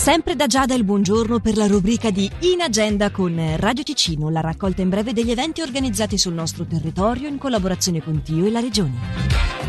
Sempre da Giada il buongiorno per la rubrica di In Agenda con Radio Ticino, la raccolta in breve degli eventi organizzati sul nostro territorio in collaborazione con Tio e la Regione.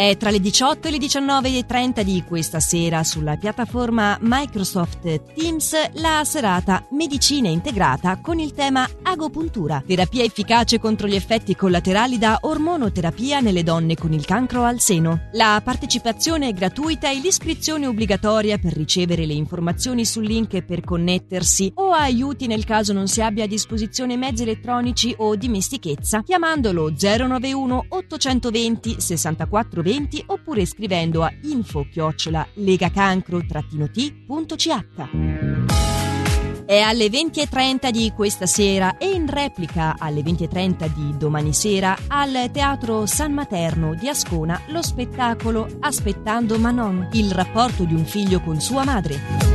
È tra le 18 e le 19.30 di questa sera sulla piattaforma Microsoft Teams la serata Medicina integrata con il tema Agopuntura, terapia efficace contro gli effetti collaterali da ormonoterapia nelle donne con il cancro al seno. La partecipazione è gratuita e l'iscrizione obbligatoria per ricevere le informazioni sul link per connettersi o aiuti nel caso non si abbia a disposizione mezzi elettronici o dimestichezza chiamandolo 091 820 64 20 oppure scrivendo a info-legacancro-t.ch. È alle 20.30 di questa sera e in replica alle 20.30 di domani sera al Teatro San Materno di Ascona lo spettacolo Aspettando Manon, il rapporto di un figlio con sua madre.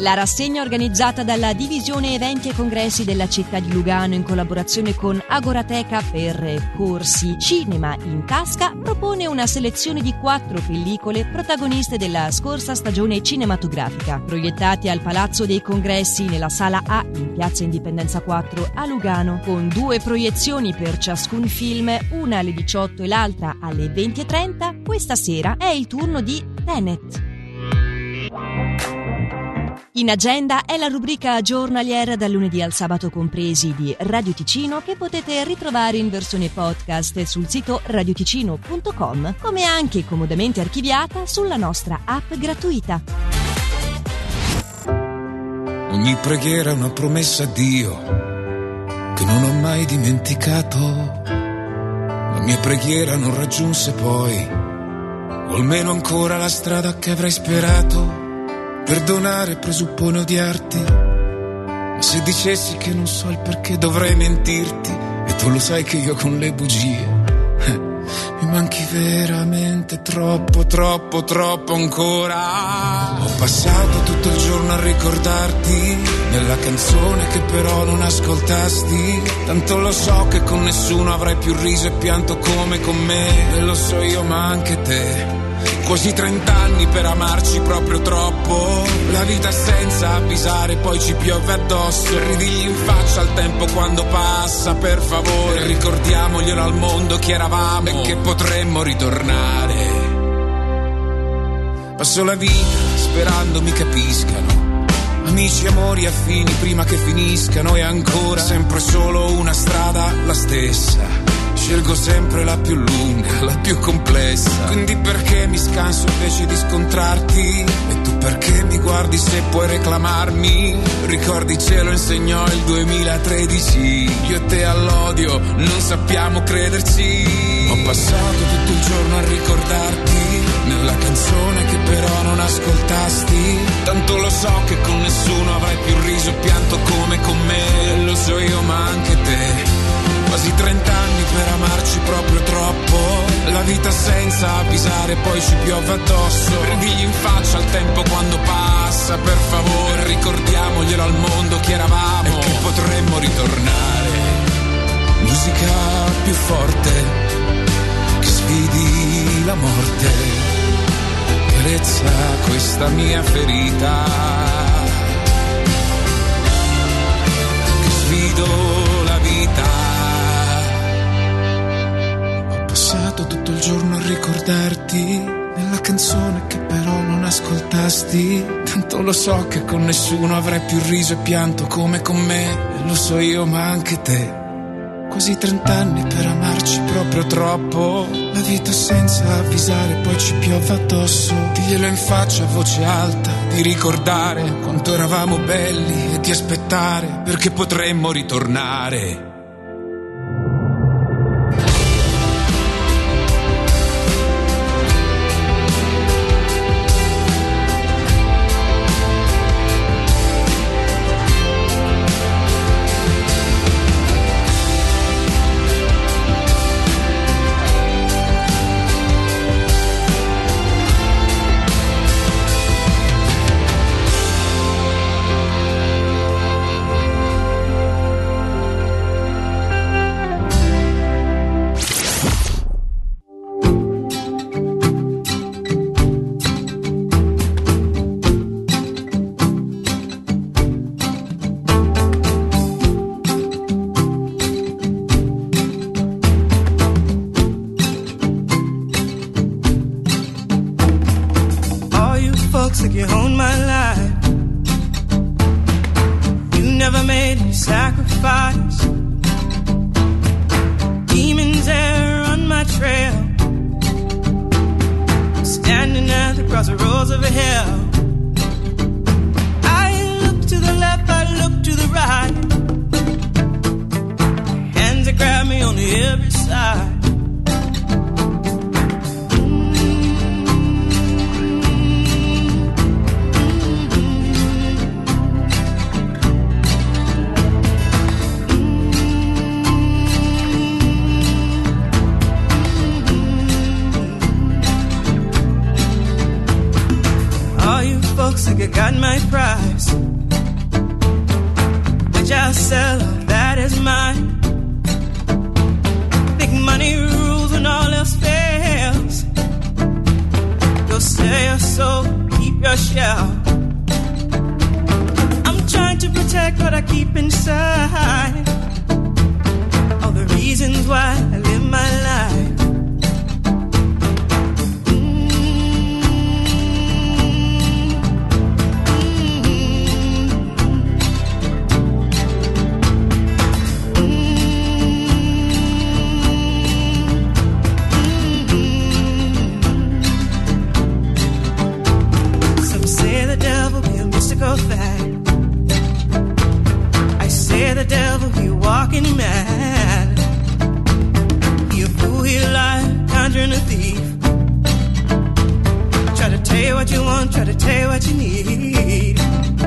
La rassegna organizzata dalla Divisione Eventi e Congressi della città di Lugano in collaborazione con Agorateca per corsi Cinema in tasca propone una selezione di quattro pellicole protagoniste della scorsa stagione cinematografica, proiettate al Palazzo dei Congressi nella Sala A in Piazza Indipendenza 4 a Lugano, con due proiezioni per ciascun film, una alle 18 e l'altra alle 20.30. Questa sera è il turno di Tenet. In agenda è la rubrica giornaliera dal lunedì al sabato compresi di Radio Ticino che potete ritrovare in versione podcast sul sito radioticino.com, come anche comodamente archiviata sulla nostra app gratuita. Ogni preghiera è una promessa a Dio che non ho mai dimenticato. La mia preghiera non raggiunse poi, o almeno ancora la strada che avrei sperato Perdonare presuppone odiarti. Ma se dicessi che non so il perché dovrei mentirti, e tu lo sai che io con le bugie eh, mi manchi veramente troppo, troppo, troppo ancora. Ho passato tutto il giorno a ricordarti nella canzone che però non ascoltasti. Tanto lo so che con nessuno avrai più riso e pianto come con me. E lo so io, ma anche te. Quasi trent'anni per amarci proprio troppo. La vita senza avvisare, poi ci piove addosso. Ridigli in faccia al tempo quando passa, per favore. Ricordiamoglielo al mondo chi eravamo e che potremmo ritornare. Passo la vita sperando mi capiscano. Amici, amori, affini prima che finiscano e ancora sempre solo una strada la stessa Scelgo sempre la più lunga, la più complessa. Quindi mi scanso invece di scontrarti? E tu perché mi guardi se puoi reclamarmi? Ricordi ce lo insegnò il 2013. Io e te all'odio non sappiamo crederci. Ho passato tutto il giorno a ricordarti. Nella canzone che però non ascoltasti. Tanto lo so che con nessuno avrai più riso e pianto come con me. Lo so io ma anche te Quasi 30 anni per amarci proprio troppo. La vita senza avvisare, poi ci piove addosso. Predigli in faccia al tempo quando passa, per favore. Ricordiamoglielo al mondo chi eravamo e che potremmo ritornare. Musica più forte che sfidi la morte. Carezza questa mia ferita. Che sfido la vita passato tutto il giorno a ricordarti nella canzone che però non ascoltasti. Tanto lo so che con nessuno avrai più riso e pianto come con me. E lo so io, ma anche te. Quasi trent'anni per amarci proprio troppo. La vita senza avvisare, poi ci piove addosso. Diglielo in faccia a voce alta, di ricordare quanto eravamo belli e di aspettare perché potremmo ritornare. Folks like you own my life. You never made any sacrifice. Demons there on my trail. Standing at the crossroads of hell. I look to the left, I look to the right. Hands that grab me on every side. Think I got my price. Which I'll sell, that is mine. Big money rules when all else fails. Go sell your soul, keep your shell. I'm trying to protect what I keep inside. All the reasons why I live my life. I say the devil he walking mad. He a fool, he a liar, conjuring a thief. Try to tell you what you want, try to tell you what you need.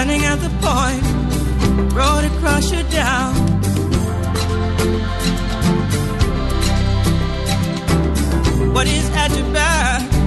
Standing at the point, road across you down. What is at your back?